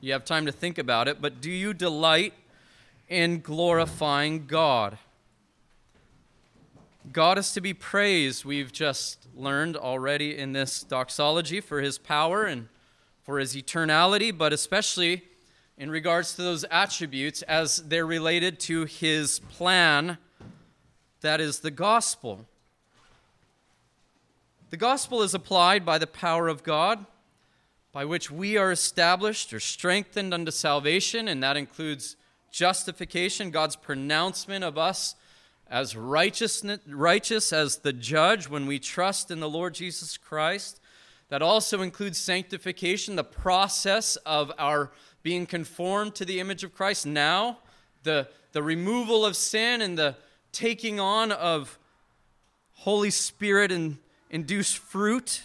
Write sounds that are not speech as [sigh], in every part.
you have time to think about it, but do you delight in glorifying God? God is to be praised. We've just learned already in this doxology for his power and for his eternality, but especially in regards to those attributes as they're related to his plan, that is the gospel. The gospel is applied by the power of God by which we are established or strengthened unto salvation, and that includes justification, God's pronouncement of us as righteous as the judge when we trust in the Lord Jesus Christ. That also includes sanctification, the process of our being conformed to the image of Christ now, the, the removal of sin and the taking on of Holy Spirit and induced fruit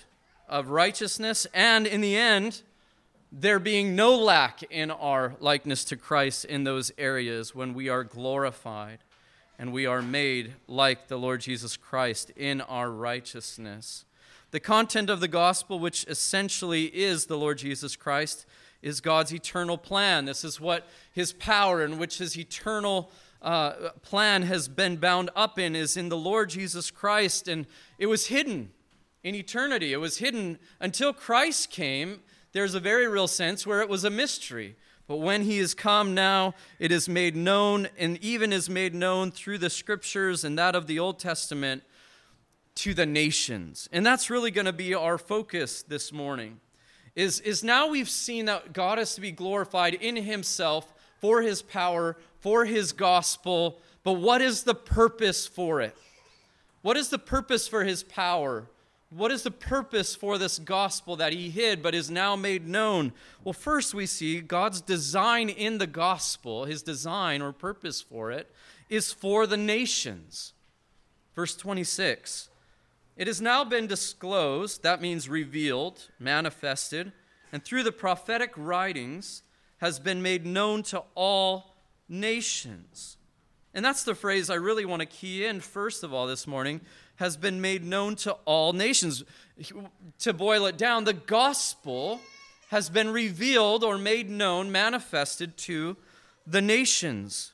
of righteousness, and in the end, there being no lack in our likeness to Christ in those areas when we are glorified and we are made like the Lord Jesus Christ in our righteousness. The content of the gospel, which essentially is the Lord Jesus Christ, is God's eternal plan. This is what his power in which his eternal uh, plan has been bound up in is in the Lord Jesus Christ, and it was hidden in eternity. It was hidden until Christ came. There's a very real sense where it was a mystery. But when he is come now, it is made known, and even is made known through the scriptures and that of the Old Testament to the nations. And that's really going to be our focus this morning. Is, is now we've seen that God is to be glorified in himself for his power, for his gospel, but what is the purpose for it? What is the purpose for his power? What is the purpose for this gospel that he hid but is now made known? Well, first we see God's design in the gospel, his design or purpose for it, is for the nations. Verse 26 It has now been disclosed, that means revealed, manifested, and through the prophetic writings has been made known to all nations. And that's the phrase I really want to key in first of all this morning has been made known to all nations. To boil it down, the gospel has been revealed or made known, manifested to the nations.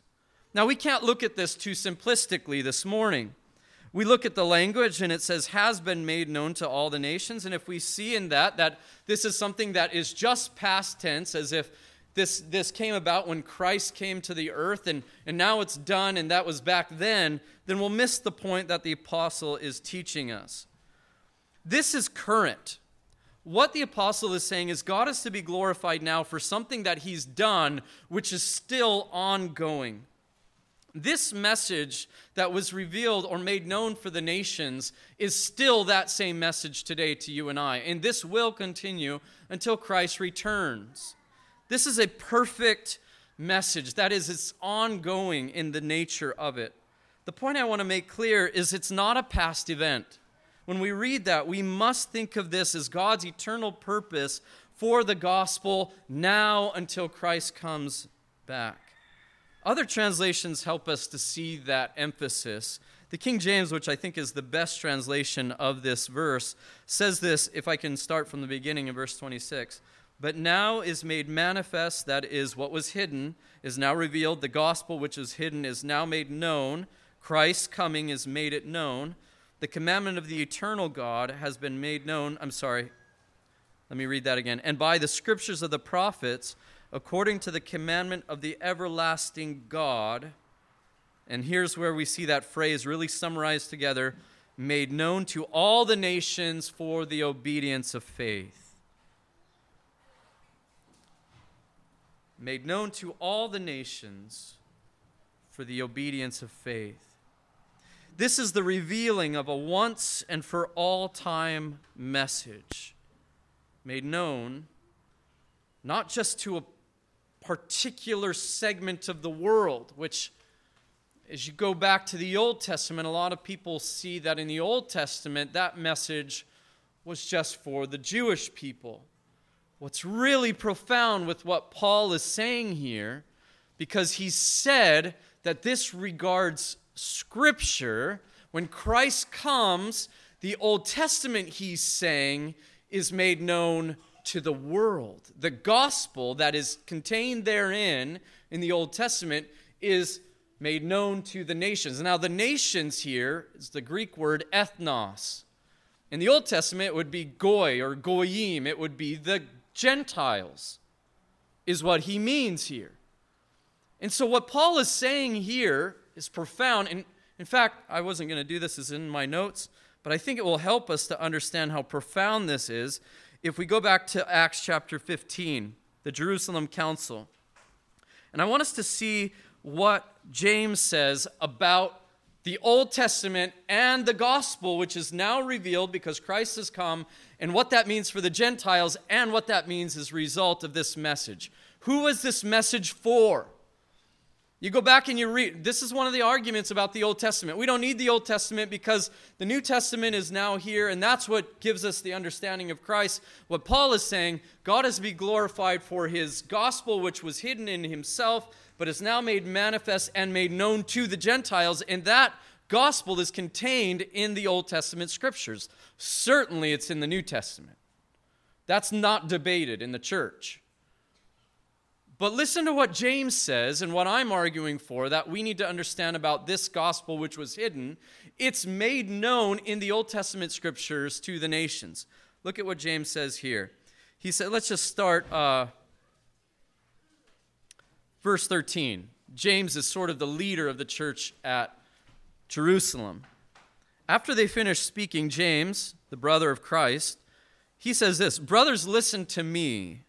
Now, we can't look at this too simplistically this morning. We look at the language and it says, has been made known to all the nations. And if we see in that that this is something that is just past tense, as if this, this came about when Christ came to the earth and, and now it's done and that was back then, then we'll miss the point that the apostle is teaching us. This is current. What the apostle is saying is God is to be glorified now for something that he's done, which is still ongoing. This message that was revealed or made known for the nations is still that same message today to you and I. And this will continue until Christ returns. This is a perfect message. That is, it's ongoing in the nature of it. The point I want to make clear is it's not a past event. When we read that, we must think of this as God's eternal purpose for the gospel now until Christ comes back. Other translations help us to see that emphasis. The King James, which I think is the best translation of this verse, says this, if I can start from the beginning in verse 26. But now is made manifest, that is, what was hidden is now revealed. The gospel which is hidden is now made known. Christ's coming is made it known. The commandment of the eternal God has been made known. I'm sorry. Let me read that again. And by the scriptures of the prophets, according to the commandment of the everlasting God. And here's where we see that phrase really summarized together made known to all the nations for the obedience of faith. Made known to all the nations for the obedience of faith. This is the revealing of a once and for all time message, made known not just to a particular segment of the world, which, as you go back to the Old Testament, a lot of people see that in the Old Testament, that message was just for the Jewish people. What's really profound with what Paul is saying here, because he said that this regards Scripture, when Christ comes, the Old Testament, he's saying, is made known to the world. The gospel that is contained therein in the Old Testament is made known to the nations. Now, the nations here is the Greek word ethnos. In the Old Testament, it would be goy or goyim, it would be the Gentiles, is what he means here. And so, what Paul is saying here is profound. And in fact, I wasn't going to do this as in my notes, but I think it will help us to understand how profound this is if we go back to Acts chapter 15, the Jerusalem Council. And I want us to see what James says about the Old Testament and the gospel, which is now revealed because Christ has come, and what that means for the Gentiles, and what that means as a result of this message. Who was this message for? You go back and you read. This is one of the arguments about the Old Testament. We don't need the Old Testament because the New Testament is now here, and that's what gives us the understanding of Christ. What Paul is saying God has been glorified for his gospel, which was hidden in himself, but is now made manifest and made known to the Gentiles, and that gospel is contained in the Old Testament scriptures. Certainly, it's in the New Testament. That's not debated in the church. But listen to what James says and what I'm arguing for that we need to understand about this gospel which was hidden. It's made known in the Old Testament scriptures to the nations. Look at what James says here. He said, let's just start uh, verse 13. James is sort of the leader of the church at Jerusalem. After they finish speaking, James, the brother of Christ, he says this Brothers, listen to me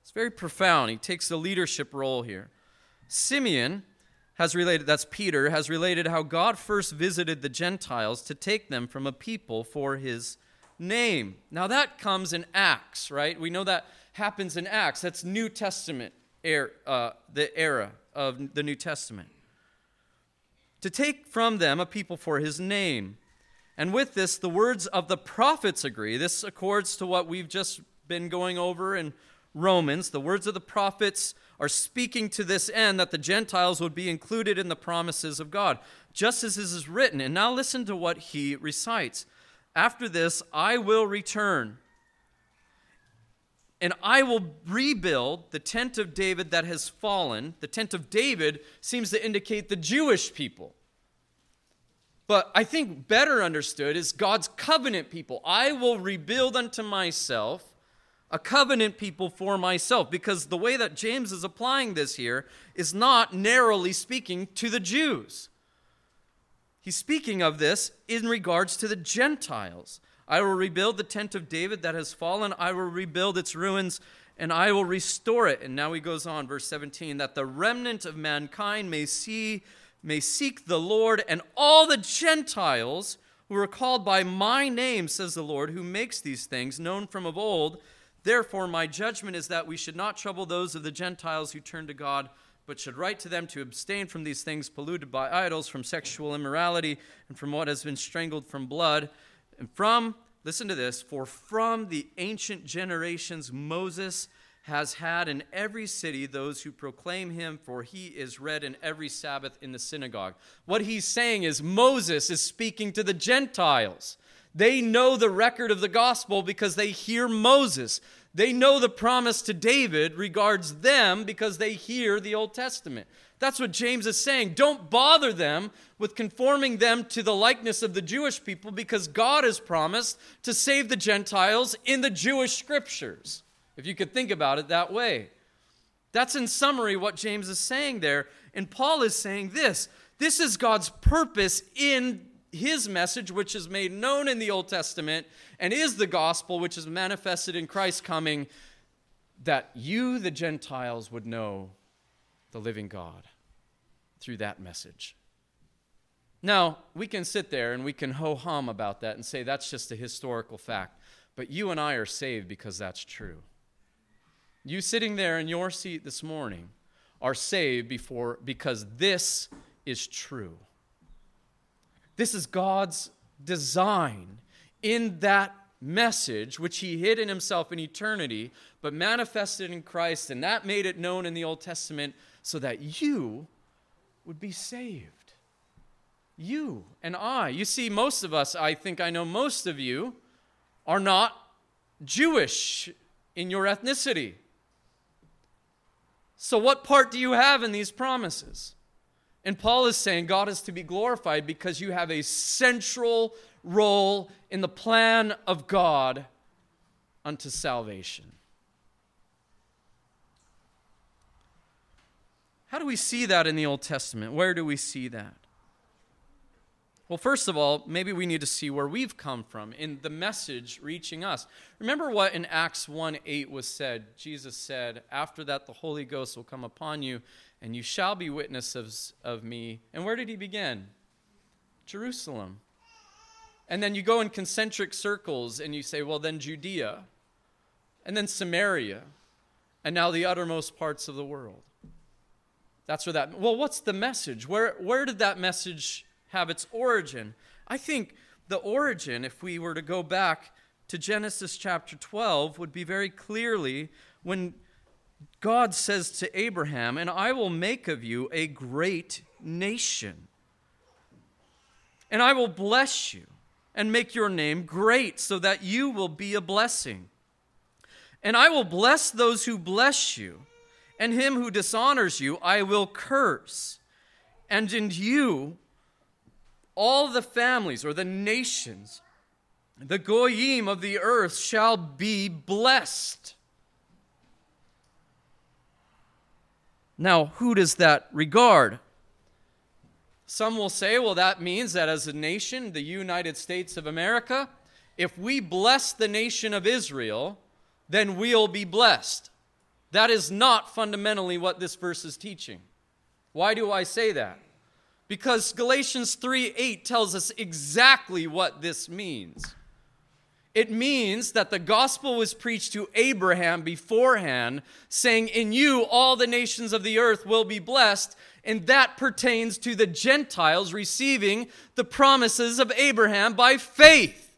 It's very profound. He takes the leadership role here. Simeon has related, that's Peter, has related how God first visited the Gentiles to take them from a people for his name. Now that comes in Acts, right? We know that happens in Acts. That's New Testament, era, uh, the era of the New Testament. To take from them a people for his name. And with this, the words of the prophets agree. This accords to what we've just been going over in Romans, the words of the prophets are speaking to this end that the Gentiles would be included in the promises of God, just as this is written. And now listen to what he recites. After this, I will return, and I will rebuild the tent of David that has fallen. The tent of David seems to indicate the Jewish people. But I think better understood is God's covenant people. I will rebuild unto myself a covenant people for myself. Because the way that James is applying this here is not narrowly speaking to the Jews. He's speaking of this in regards to the Gentiles. I will rebuild the tent of David that has fallen, I will rebuild its ruins, and I will restore it. And now he goes on, verse 17, that the remnant of mankind may see, may seek the Lord, and all the Gentiles who are called by my name, says the Lord, who makes these things known from of old. Therefore, my judgment is that we should not trouble those of the Gentiles who turn to God, but should write to them to abstain from these things polluted by idols, from sexual immorality, and from what has been strangled from blood, and from, listen to this, for from the ancient generations Moses has had in every city those who proclaim him, for he is read in every Sabbath in the synagogue. What he's saying is Moses is speaking to the Gentiles. They know the record of the gospel because they hear Moses. They know the promise to David regards them because they hear the Old Testament. That's what James is saying. Don't bother them with conforming them to the likeness of the Jewish people because God has promised to save the Gentiles in the Jewish scriptures, if you could think about it that way. That's in summary what James is saying there. And Paul is saying this this is God's purpose in his message, which is made known in the Old Testament, and is the gospel, which is manifested in Christ coming, that you, the Gentiles, would know the living God through that message. Now, we can sit there and we can ho hum about that and say that's just a historical fact, but you and I are saved because that's true. you sitting there in your seat this morning, are saved before because this is true. This is God's design in that message, which he hid in himself in eternity, but manifested in Christ, and that made it known in the Old Testament so that you would be saved. You and I. You see, most of us, I think I know most of you, are not Jewish in your ethnicity. So, what part do you have in these promises? And Paul is saying God is to be glorified because you have a central role in the plan of God unto salvation. How do we see that in the Old Testament? Where do we see that? Well, first of all, maybe we need to see where we've come from in the message reaching us. Remember what in Acts 1 8 was said? Jesus said, After that, the Holy Ghost will come upon you, and you shall be witnesses of me. And where did he begin? Jerusalem. And then you go in concentric circles and you say, well, then Judea, and then Samaria, and now the uttermost parts of the world. That's where that, well, what's the message? Where, where did that message have its origin? I think the origin, if we were to go back to Genesis chapter 12, would be very clearly when God says to Abraham, And I will make of you a great nation, and I will bless you and make your name great, so that you will be a blessing. And I will bless those who bless you, and him who dishonors you I will curse. And in you, all the families or the nations, the goyim of the earth shall be blessed. Now, who does that regard? Some will say, well, that means that as a nation, the United States of America, if we bless the nation of Israel, then we'll be blessed. That is not fundamentally what this verse is teaching. Why do I say that? Because Galatians 3 8 tells us exactly what this means. It means that the gospel was preached to Abraham beforehand, saying, In you all the nations of the earth will be blessed and that pertains to the Gentiles receiving the promises of Abraham by faith.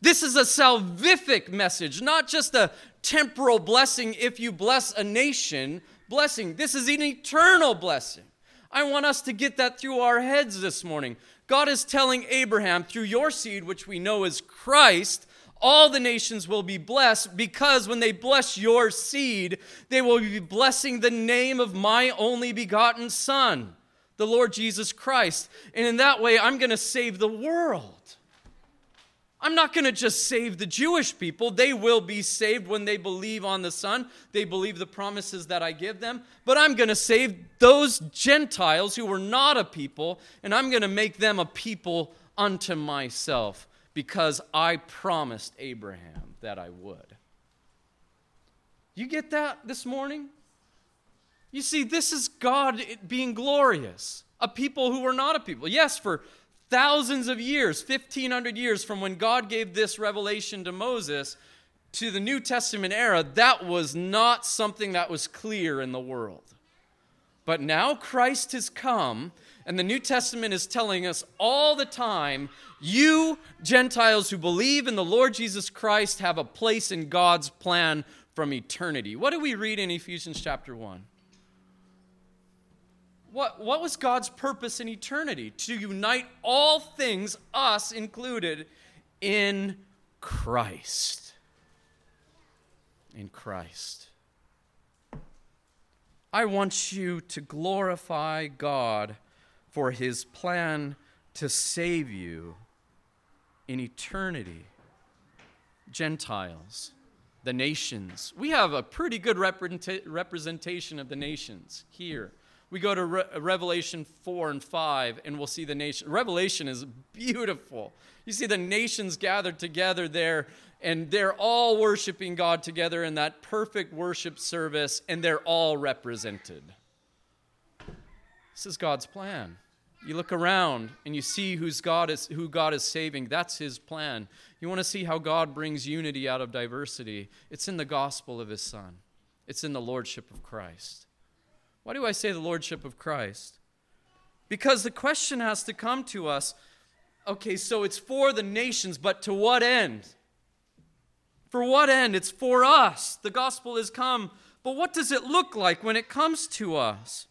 This is a salvific message, not just a temporal blessing if you bless a nation blessing. This is an eternal blessing. I want us to get that through our heads this morning. God is telling Abraham, through your seed, which we know is Christ, all the nations will be blessed because when they bless your seed, they will be blessing the name of my only begotten Son, the Lord Jesus Christ. And in that way, I'm going to save the world. I'm not going to just save the Jewish people. They will be saved when they believe on the Son. They believe the promises that I give them. But I'm going to save those Gentiles who were not a people, and I'm going to make them a people unto myself because I promised Abraham that I would. You get that this morning? You see, this is God being glorious. A people who were not a people. Yes, for thousands of years, 1500 years from when God gave this revelation to Moses to the New Testament era, that was not something that was clear in the world. But now Christ has come and the New Testament is telling us all the time you, Gentiles who believe in the Lord Jesus Christ, have a place in God's plan from eternity. What do we read in Ephesians chapter 1? What, what was God's purpose in eternity? To unite all things, us included, in Christ. In Christ. I want you to glorify God for his plan to save you in eternity. Gentiles, the nations. We have a pretty good representation of the nations here. We go to Re- uh, Revelation 4 and 5, and we'll see the nation. Revelation is beautiful. You see the nations gathered together there, and they're all worshiping God together in that perfect worship service, and they're all represented. This is God's plan. You look around and you see who's God is, who God is saving. That's his plan. You want to see how God brings unity out of diversity. It's in the gospel of his son. It's in the lordship of Christ. Why do I say the lordship of Christ? Because the question has to come to us okay, so it's for the nations, but to what end? For what end? It's for us. The gospel has come. But what does it look like when it comes to us?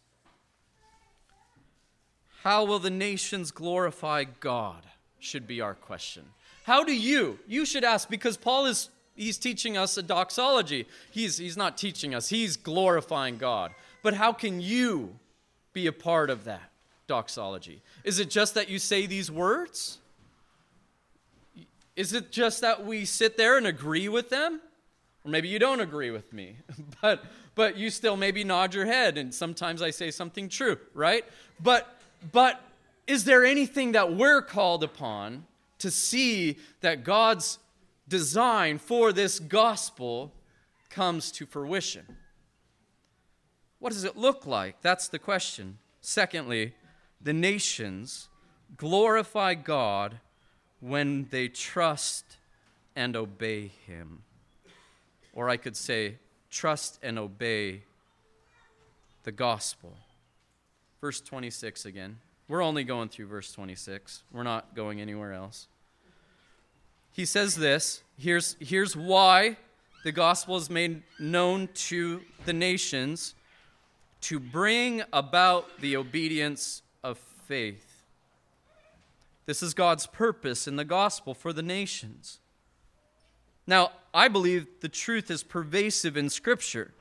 How will the nations glorify God? Should be our question. How do you? You should ask because Paul is he's teaching us a doxology. He's he's not teaching us. He's glorifying God. But how can you be a part of that doxology? Is it just that you say these words? Is it just that we sit there and agree with them? Or maybe you don't agree with me, [laughs] but but you still maybe nod your head and sometimes I say something true, right? But but is there anything that we're called upon to see that God's design for this gospel comes to fruition? What does it look like? That's the question. Secondly, the nations glorify God when they trust and obey Him. Or I could say, trust and obey the gospel. Verse 26 again. We're only going through verse 26. We're not going anywhere else. He says this here's, here's why the gospel is made known to the nations to bring about the obedience of faith. This is God's purpose in the gospel for the nations. Now, I believe the truth is pervasive in Scripture.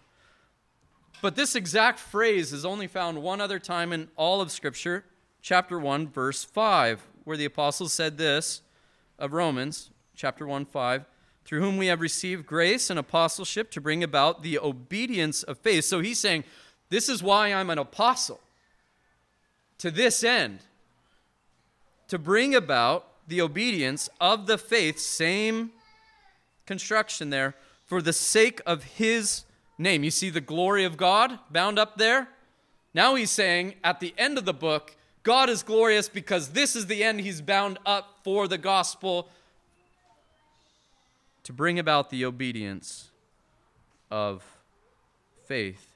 But this exact phrase is only found one other time in all of Scripture, chapter 1, verse 5, where the apostles said this of Romans, chapter 1, 5, through whom we have received grace and apostleship to bring about the obedience of faith. So he's saying, This is why I'm an apostle. To this end, to bring about the obedience of the faith, same construction there, for the sake of his name. You see the glory of God bound up there? Now he's saying at the end of the book, God is glorious because this is the end he's bound up for the gospel to bring about the obedience of faith.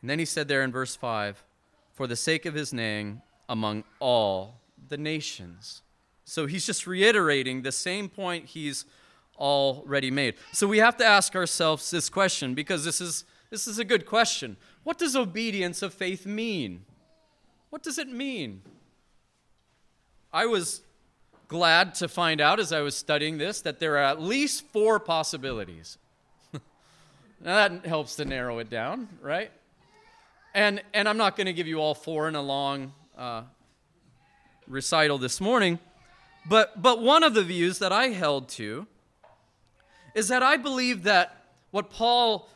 And then he said there in verse 5 for the sake of his name among all the nations. So he's just reiterating the same point he's already made. So we have to ask ourselves this question because this is, this is a good question. What does obedience of faith mean? What does it mean? I was glad to find out as I was studying this that there are at least four possibilities. [laughs] now that helps to narrow it down, right? And, and I'm not going to give you all four in a long uh, recital this morning, but, but one of the views that I held to is that I believe that what Paul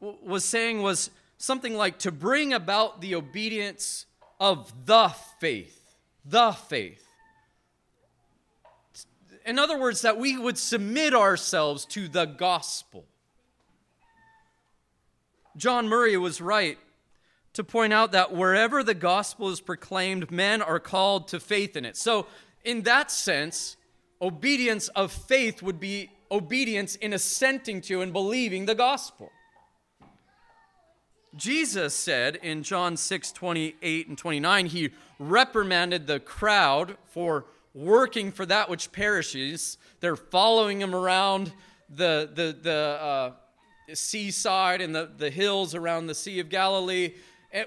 w- was saying was something like to bring about the obedience of the faith. The faith. In other words, that we would submit ourselves to the gospel. John Murray was right to point out that wherever the gospel is proclaimed, men are called to faith in it. So, in that sense, obedience of faith would be obedience in assenting to and believing the gospel. Jesus said in John 6 28 and 29, he reprimanded the crowd for working for that which perishes. They're following him around the, the, the uh, seaside and the, the hills around the Sea of Galilee,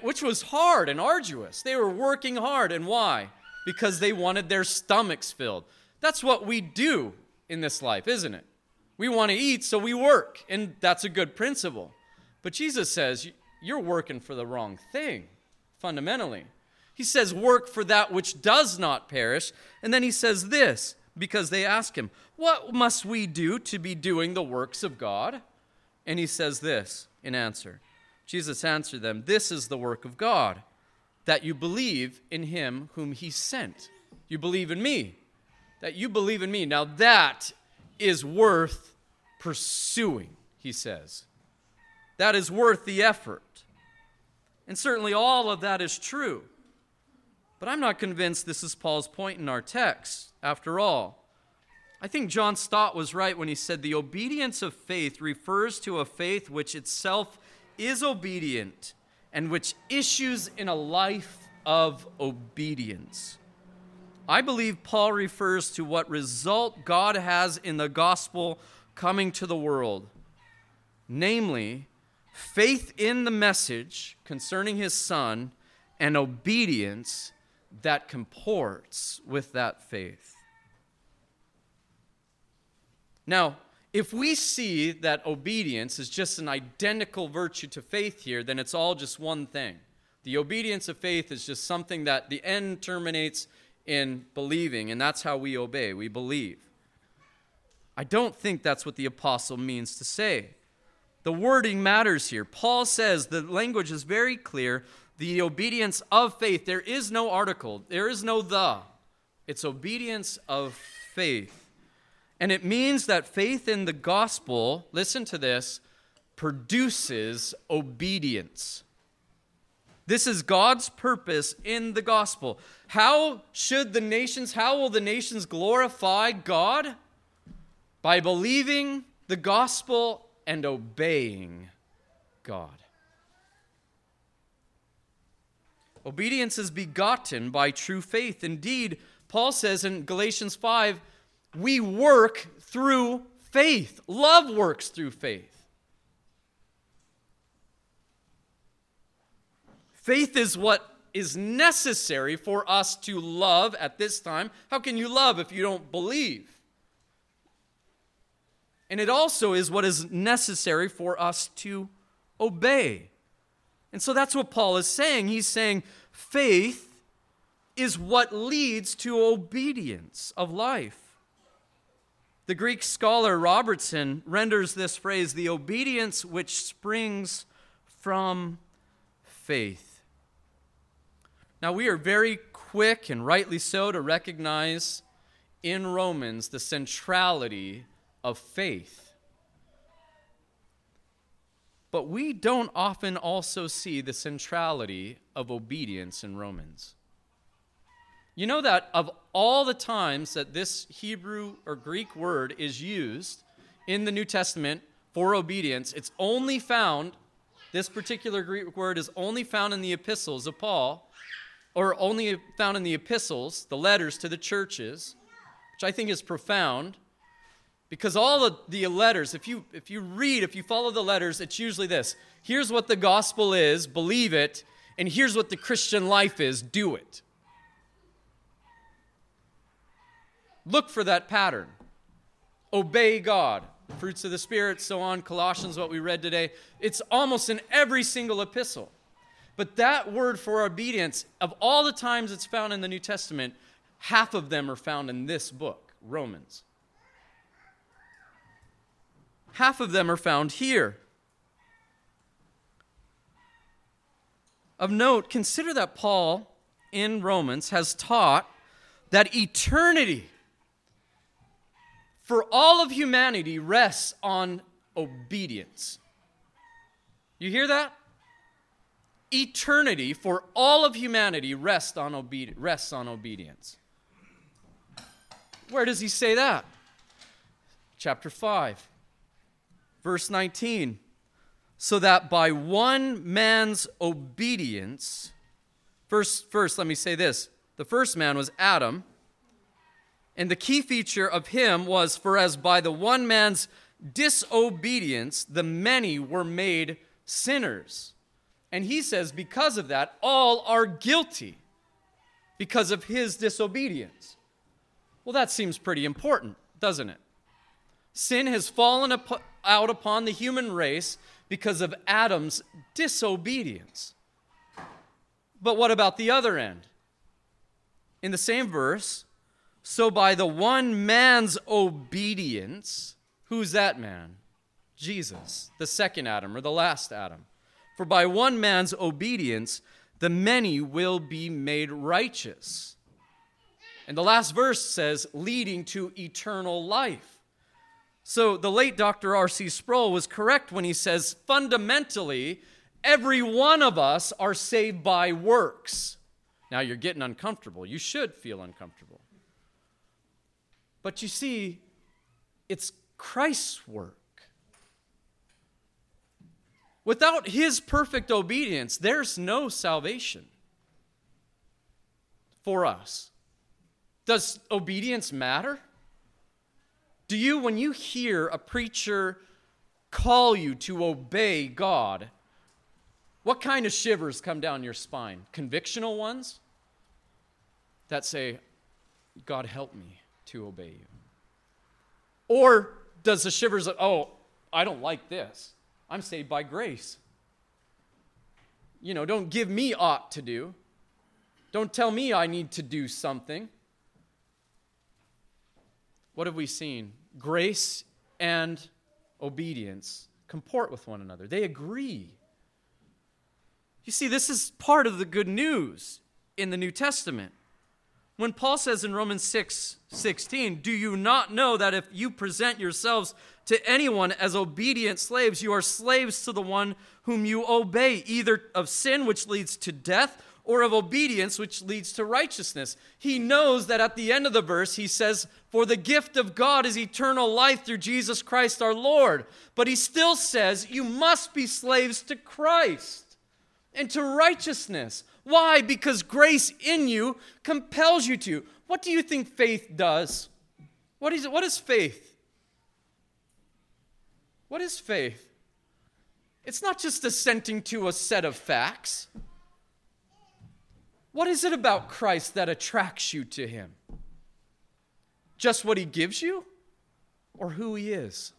which was hard and arduous. They were working hard. And why? Because they wanted their stomachs filled. That's what we do in this life, isn't it? We want to eat, so we work, and that's a good principle. But Jesus says you're working for the wrong thing, fundamentally. He says, Work for that which does not perish. And then he says this because they ask him, What must we do to be doing the works of God? And he says this in answer Jesus answered them, This is the work of God, that you believe in him whom he sent. You believe in me. That you believe in me. Now that is worth pursuing, he says. That is worth the effort. And certainly all of that is true. But I'm not convinced this is Paul's point in our text, after all. I think John Stott was right when he said the obedience of faith refers to a faith which itself is obedient and which issues in a life of obedience. I believe Paul refers to what result God has in the gospel coming to the world, namely, faith in the message concerning his son and obedience that comports with that faith. Now, if we see that obedience is just an identical virtue to faith here, then it's all just one thing. The obedience of faith is just something that the end terminates in believing, and that's how we obey. We believe. I don't think that's what the apostle means to say. The wording matters here. Paul says the language is very clear the obedience of faith. There is no article, there is no the. It's obedience of faith. And it means that faith in the gospel, listen to this, produces obedience. This is God's purpose in the gospel. How should the nations, how will the nations glorify God? By believing the gospel and obeying God. Obedience is begotten by true faith. Indeed, Paul says in Galatians 5, we work through faith. Love works through faith. Faith is what is necessary for us to love at this time. How can you love if you don't believe? And it also is what is necessary for us to obey. And so that's what Paul is saying. He's saying faith is what leads to obedience of life. The Greek scholar Robertson renders this phrase the obedience which springs from faith. Now, we are very quick, and rightly so, to recognize in Romans the centrality of faith. But we don't often also see the centrality of obedience in Romans. You know that of all the times that this Hebrew or Greek word is used in the New Testament for obedience, it's only found, this particular Greek word is only found in the epistles of Paul, or only found in the epistles, the letters to the churches, which I think is profound. Because all of the letters, if you, if you read, if you follow the letters, it's usually this here's what the gospel is, believe it, and here's what the Christian life is, do it. Look for that pattern. Obey God. Fruits of the Spirit, so on, Colossians, what we read today. It's almost in every single epistle. But that word for obedience, of all the times it's found in the New Testament, half of them are found in this book, Romans. Half of them are found here. Of note, consider that Paul in Romans has taught that eternity for all of humanity rests on obedience. You hear that? Eternity for all of humanity rests on, obe- rests on obedience. Where does he say that? Chapter 5. Verse 19 so that by one man's obedience, first, first, let me say this the first man was Adam, and the key feature of him was for as by the one man's disobedience, the many were made sinners. And he says, because of that, all are guilty because of his disobedience. Well, that seems pretty important, doesn't it? Sin has fallen out upon the human race because of Adam's disobedience. But what about the other end? In the same verse, so by the one man's obedience, who's that man? Jesus, the second Adam or the last Adam. For by one man's obedience, the many will be made righteous. And the last verse says, leading to eternal life. So the late Dr. R.C. Sproul was correct when he says fundamentally, every one of us are saved by works. Now you're getting uncomfortable. You should feel uncomfortable. But you see, it's Christ's work. Without his perfect obedience, there's no salvation for us. Does obedience matter? Do you, when you hear a preacher call you to obey God, what kind of shivers come down your spine? Convictional ones that say, God, help me to obey you. Or does the shivers, oh, I don't like this. I'm saved by grace. You know, don't give me ought to do. Don't tell me I need to do something. What have we seen? Grace and obedience comport with one another, they agree. You see, this is part of the good news in the New Testament. When Paul says in Romans 6 16, Do you not know that if you present yourselves to anyone as obedient slaves, you are slaves to the one whom you obey, either of sin, which leads to death, or of obedience, which leads to righteousness? He knows that at the end of the verse, he says, For the gift of God is eternal life through Jesus Christ our Lord. But he still says, You must be slaves to Christ and to righteousness. Why? Because grace in you compels you to. What do you think faith does? What is, what is faith? What is faith? It's not just assenting to a set of facts. What is it about Christ that attracts you to him? Just what he gives you or who he is?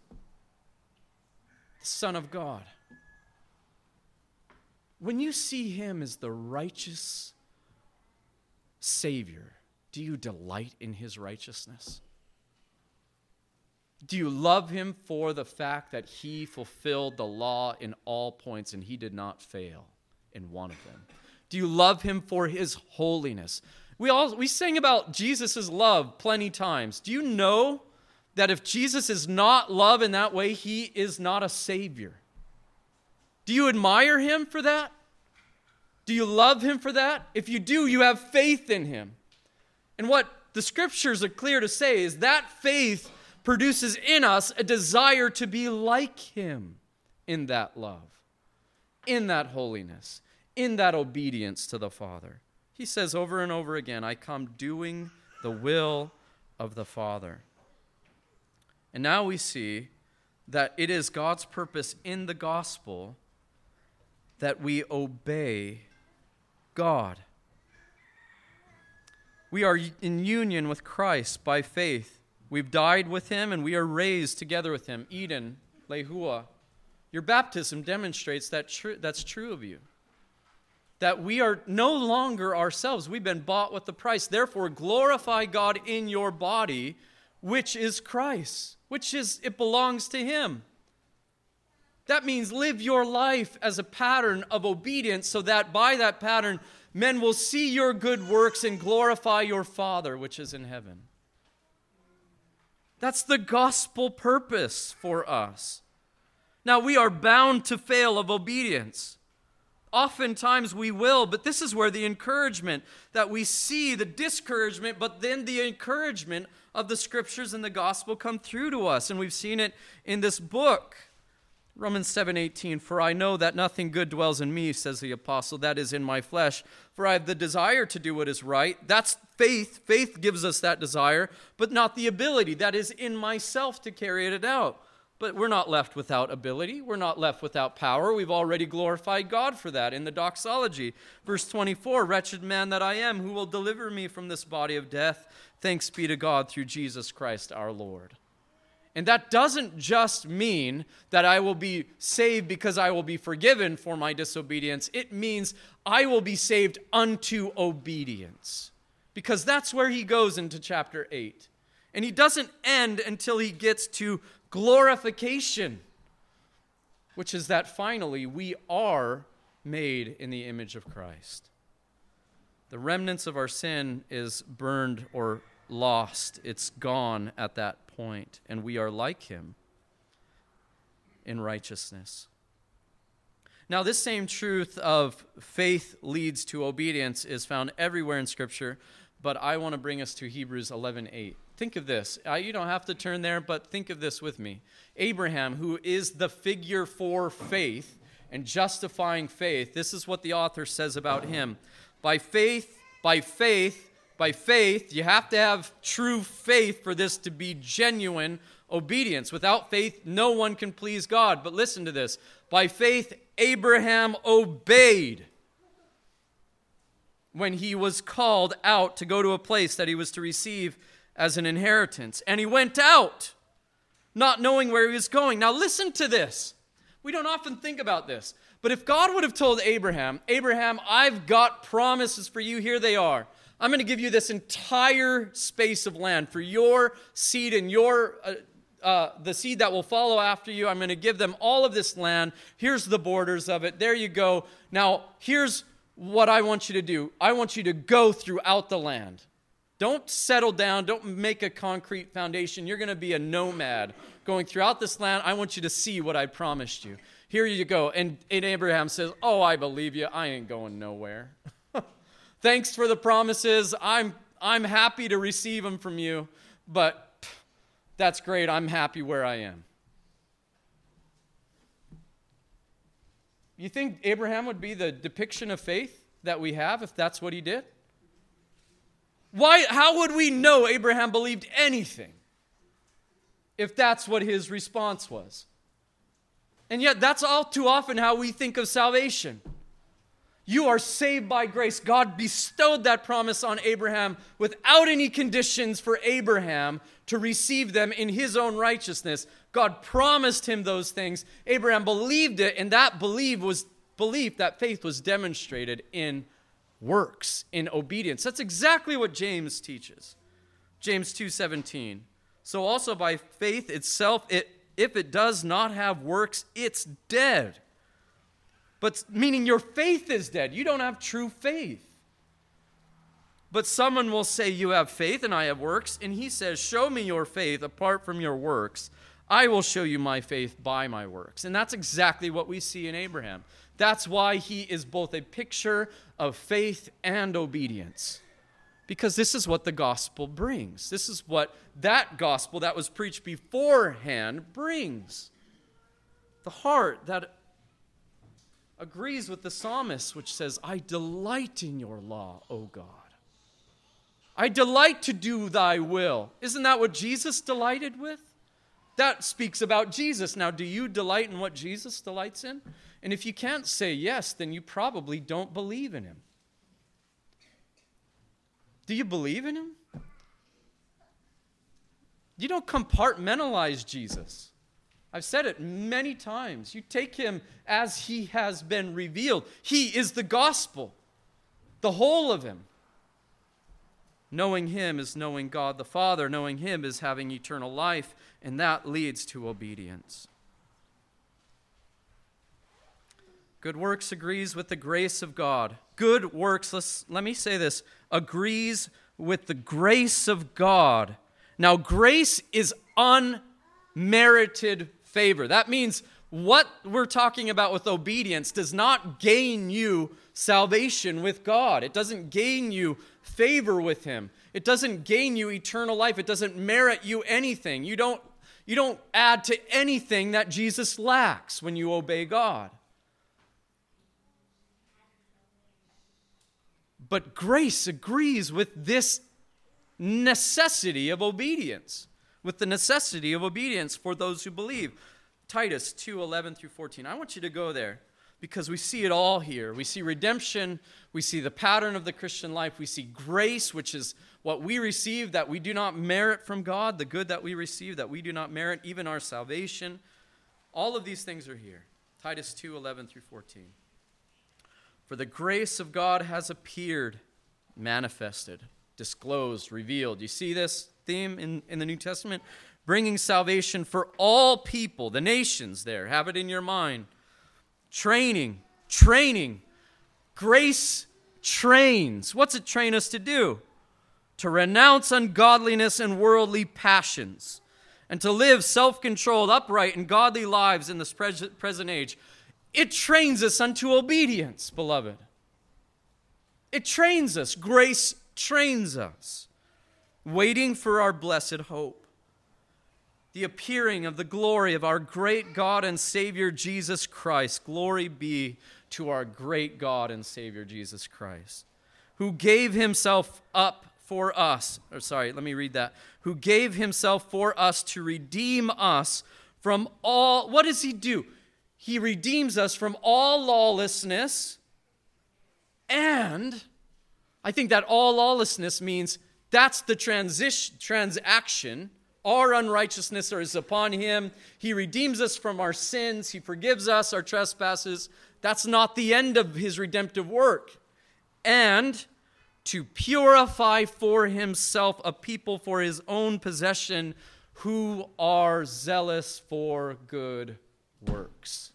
The Son of God when you see him as the righteous Savior, do you delight in his righteousness? Do you love him for the fact that he fulfilled the law in all points and he did not fail in one of them? Do you love him for his holiness? We all we sing about Jesus' love plenty times. Do you know that if Jesus is not love in that way, he is not a savior? Do you admire him for that? Do you love him for that? If you do, you have faith in him. And what the scriptures are clear to say is that faith produces in us a desire to be like him in that love, in that holiness, in that obedience to the Father. He says over and over again, I come doing the will of the Father. And now we see that it is God's purpose in the gospel that we obey God. We are in union with Christ by faith. We've died with him and we are raised together with him. Eden, Lehua. Your baptism demonstrates that tr- that's true of you. That we are no longer ourselves. We've been bought with the price. Therefore, glorify God in your body, which is Christ, which is, it belongs to him. That means live your life as a pattern of obedience so that by that pattern, men will see your good works and glorify your Father which is in heaven. That's the gospel purpose for us. Now, we are bound to fail of obedience. Oftentimes we will, but this is where the encouragement that we see, the discouragement, but then the encouragement of the scriptures and the gospel come through to us. And we've seen it in this book. Romans 7:18 For I know that nothing good dwells in me says the apostle that is in my flesh. For I have the desire to do what is right. That's faith. Faith gives us that desire but not the ability. That is in myself to carry it out. But we're not left without ability. We're not left without power. We've already glorified God for that in the doxology. Verse 24 wretched man that I am who will deliver me from this body of death? Thanks be to God through Jesus Christ our Lord and that doesn't just mean that I will be saved because I will be forgiven for my disobedience. It means I will be saved unto obedience. Because that's where he goes into chapter 8. And he doesn't end until he gets to glorification, which is that finally we are made in the image of Christ. The remnants of our sin is burned or lost, it's gone at that point, and we are like him in righteousness. Now, this same truth of faith leads to obedience is found everywhere in Scripture, but I want to bring us to Hebrews 11 8. Think of this. You don't have to turn there, but think of this with me. Abraham, who is the figure for faith and justifying faith, this is what the author says about him. By faith, by faith, by faith, you have to have true faith for this to be genuine obedience. Without faith, no one can please God. But listen to this by faith, Abraham obeyed when he was called out to go to a place that he was to receive as an inheritance. And he went out, not knowing where he was going. Now, listen to this. We don't often think about this. But if God would have told Abraham, Abraham, I've got promises for you, here they are. I'm going to give you this entire space of land for your seed and your uh, uh, the seed that will follow after you. I'm going to give them all of this land. Here's the borders of it. There you go. Now, here's what I want you to do I want you to go throughout the land. Don't settle down. Don't make a concrete foundation. You're going to be a nomad going throughout this land. I want you to see what I promised you. Here you go. And, and Abraham says, Oh, I believe you. I ain't going nowhere. [laughs] Thanks for the promises. I'm, I'm happy to receive them from you, but that's great. I'm happy where I am. You think Abraham would be the depiction of faith that we have if that's what he did? Why, how would we know Abraham believed anything if that's what his response was? And yet, that's all too often how we think of salvation. You are saved by grace. God bestowed that promise on Abraham without any conditions for Abraham to receive them in his own righteousness. God promised him those things. Abraham believed it, and that belief was belief, that faith was demonstrated in works, in obedience. That's exactly what James teaches. James 2:17. So also by faith itself, it, if it does not have works, it's dead. But meaning your faith is dead. You don't have true faith. But someone will say, You have faith and I have works. And he says, Show me your faith apart from your works. I will show you my faith by my works. And that's exactly what we see in Abraham. That's why he is both a picture of faith and obedience. Because this is what the gospel brings. This is what that gospel that was preached beforehand brings. The heart that agrees with the psalmist, which says, I delight in your law, O God. I delight to do thy will. Isn't that what Jesus delighted with? That speaks about Jesus. Now, do you delight in what Jesus delights in? And if you can't say yes, then you probably don't believe in him. Do you believe in him? You don't compartmentalize Jesus. I've said it many times. You take him as he has been revealed. He is the gospel, the whole of him. Knowing him is knowing God the Father. Knowing him is having eternal life, and that leads to obedience. Good works agrees with the grace of God. Good works, let's, let me say this, agrees with the grace of God. Now, grace is unmerited favor. That means what we're talking about with obedience does not gain you salvation with God. It doesn't gain you favor with Him. It doesn't gain you eternal life. It doesn't merit you anything. You don't, you don't add to anything that Jesus lacks when you obey God. But grace agrees with this necessity of obedience, with the necessity of obedience for those who believe. Titus 2 11 through 14. I want you to go there because we see it all here. We see redemption, we see the pattern of the Christian life, we see grace, which is what we receive that we do not merit from God, the good that we receive that we do not merit, even our salvation. All of these things are here. Titus 2 11 through 14. For the grace of God has appeared, manifested, disclosed, revealed. You see this theme in, in the New Testament? Bringing salvation for all people, the nations there. Have it in your mind. Training, training. Grace trains. What's it train us to do? To renounce ungodliness and worldly passions, and to live self controlled, upright, and godly lives in this present age it trains us unto obedience, beloved. It trains us. Grace trains us. Waiting for our blessed hope, the appearing of the glory of our great God and Savior Jesus Christ. Glory be to our great God and Savior Jesus Christ, who gave himself up for us. Or sorry, let me read that. Who gave himself for us to redeem us from all. What does he do? He redeems us from all lawlessness. And I think that all lawlessness means that's the transition, transaction. Our unrighteousness is upon him. He redeems us from our sins. He forgives us our trespasses. That's not the end of his redemptive work. And to purify for himself a people for his own possession who are zealous for good works.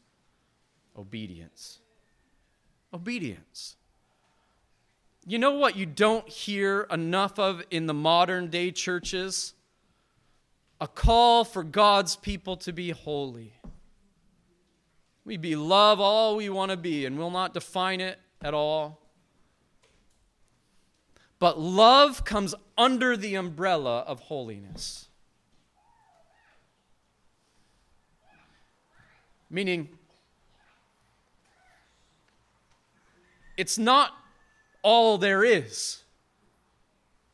Obedience. Obedience. You know what you don't hear enough of in the modern day churches? A call for God's people to be holy. We be love all we want to be, and we'll not define it at all. But love comes under the umbrella of holiness. Meaning, it's not all there is.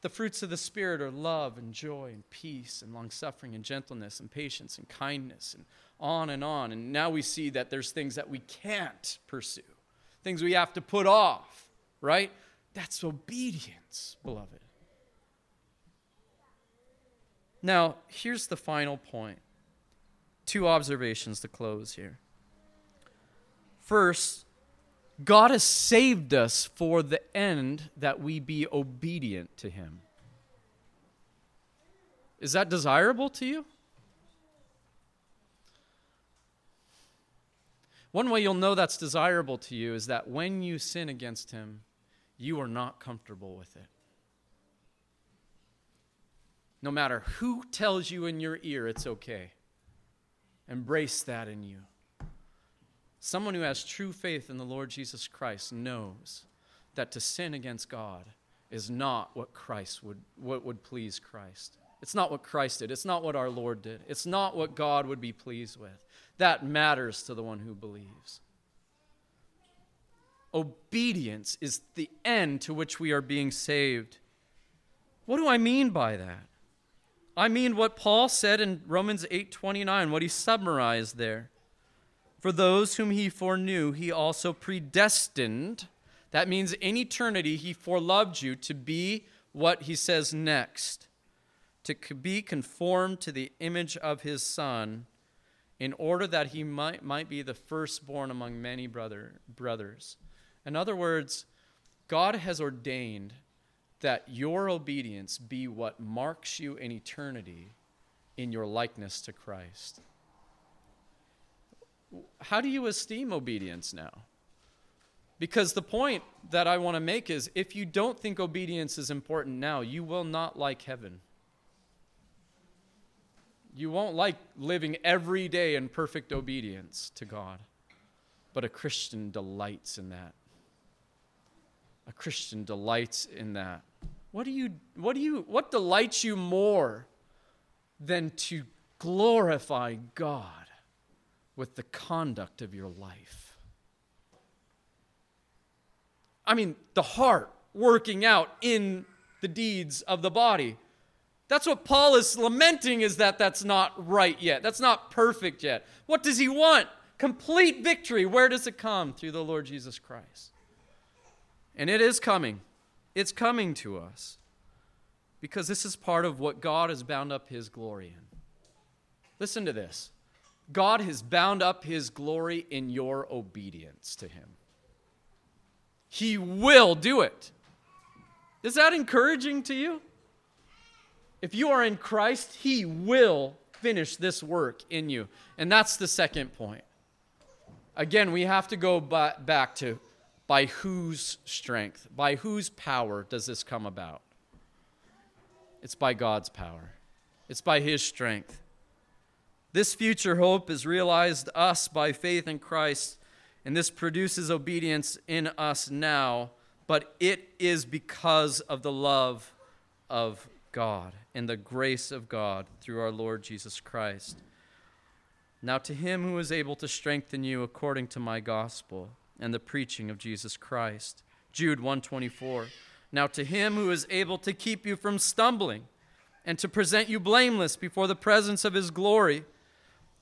The fruits of the Spirit are love and joy and peace and long suffering and gentleness and patience and kindness and on and on. And now we see that there's things that we can't pursue, things we have to put off, right? That's obedience, beloved. Now, here's the final point. Two observations to close here. First, God has saved us for the end that we be obedient to Him. Is that desirable to you? One way you'll know that's desirable to you is that when you sin against Him, you are not comfortable with it. No matter who tells you in your ear it's okay, embrace that in you. Someone who has true faith in the Lord Jesus Christ knows that to sin against God is not what Christ would what would please Christ. It's not what Christ did. It's not what our Lord did. It's not what God would be pleased with. That matters to the one who believes. Obedience is the end to which we are being saved. What do I mean by that? I mean what Paul said in Romans 8:29, what he summarized there. For those whom he foreknew, he also predestined. That means in eternity he foreloved you to be what he says next, to be conformed to the image of his son, in order that he might, might be the firstborn among many brother, brothers. In other words, God has ordained that your obedience be what marks you in eternity in your likeness to Christ. How do you esteem obedience now? Because the point that I want to make is if you don't think obedience is important now, you will not like heaven. You won't like living every day in perfect obedience to God. But a Christian delights in that. A Christian delights in that. What do you what do you what delights you more than to glorify God with the conduct of your life? I mean, the heart working out in the deeds of the body. That's what Paul is lamenting is that that's not right yet. That's not perfect yet. What does he want? Complete victory. Where does it come? Through the Lord Jesus Christ. And it is coming. It's coming to us. Because this is part of what God has bound up his glory in. Listen to this God has bound up his glory in your obedience to him. He will do it. Is that encouraging to you? If you are in Christ, he will finish this work in you. And that's the second point. Again, we have to go back to by whose strength, by whose power does this come about? It's by God's power, it's by His strength. This future hope is realized us by faith in Christ, and this produces obedience in us now, but it is because of the love of God and the grace of God through our Lord Jesus Christ. Now to him who is able to strengthen you according to my gospel and the preaching of Jesus Christ. Jude 124. Now to him who is able to keep you from stumbling and to present you blameless before the presence of his glory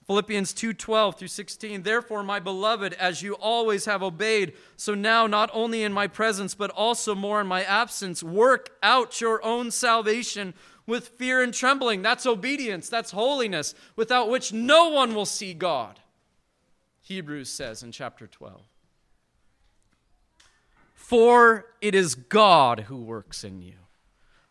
Philippians 2:12 through 16 Therefore my beloved as you always have obeyed so now not only in my presence but also more in my absence work out your own salvation with fear and trembling. That's obedience. That's holiness without which no one will see God. Hebrews says in chapter 12 For it is God who works in you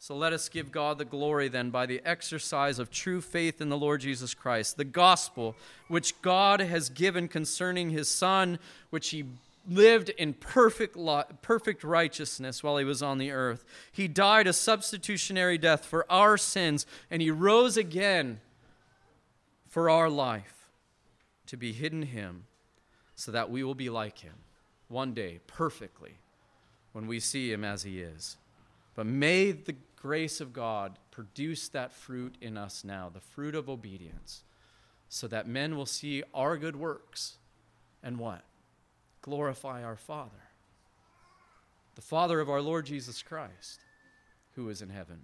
So let us give God the glory then by the exercise of true faith in the Lord Jesus Christ, the gospel which God has given concerning his Son, which he lived in perfect, perfect righteousness while he was on the earth. He died a substitutionary death for our sins, and he rose again for our life to be hidden him so that we will be like him one day perfectly when we see him as he is. But may the grace of God produce that fruit in us now, the fruit of obedience, so that men will see our good works and what? Glorify our Father, the Father of our Lord Jesus Christ, who is in heaven.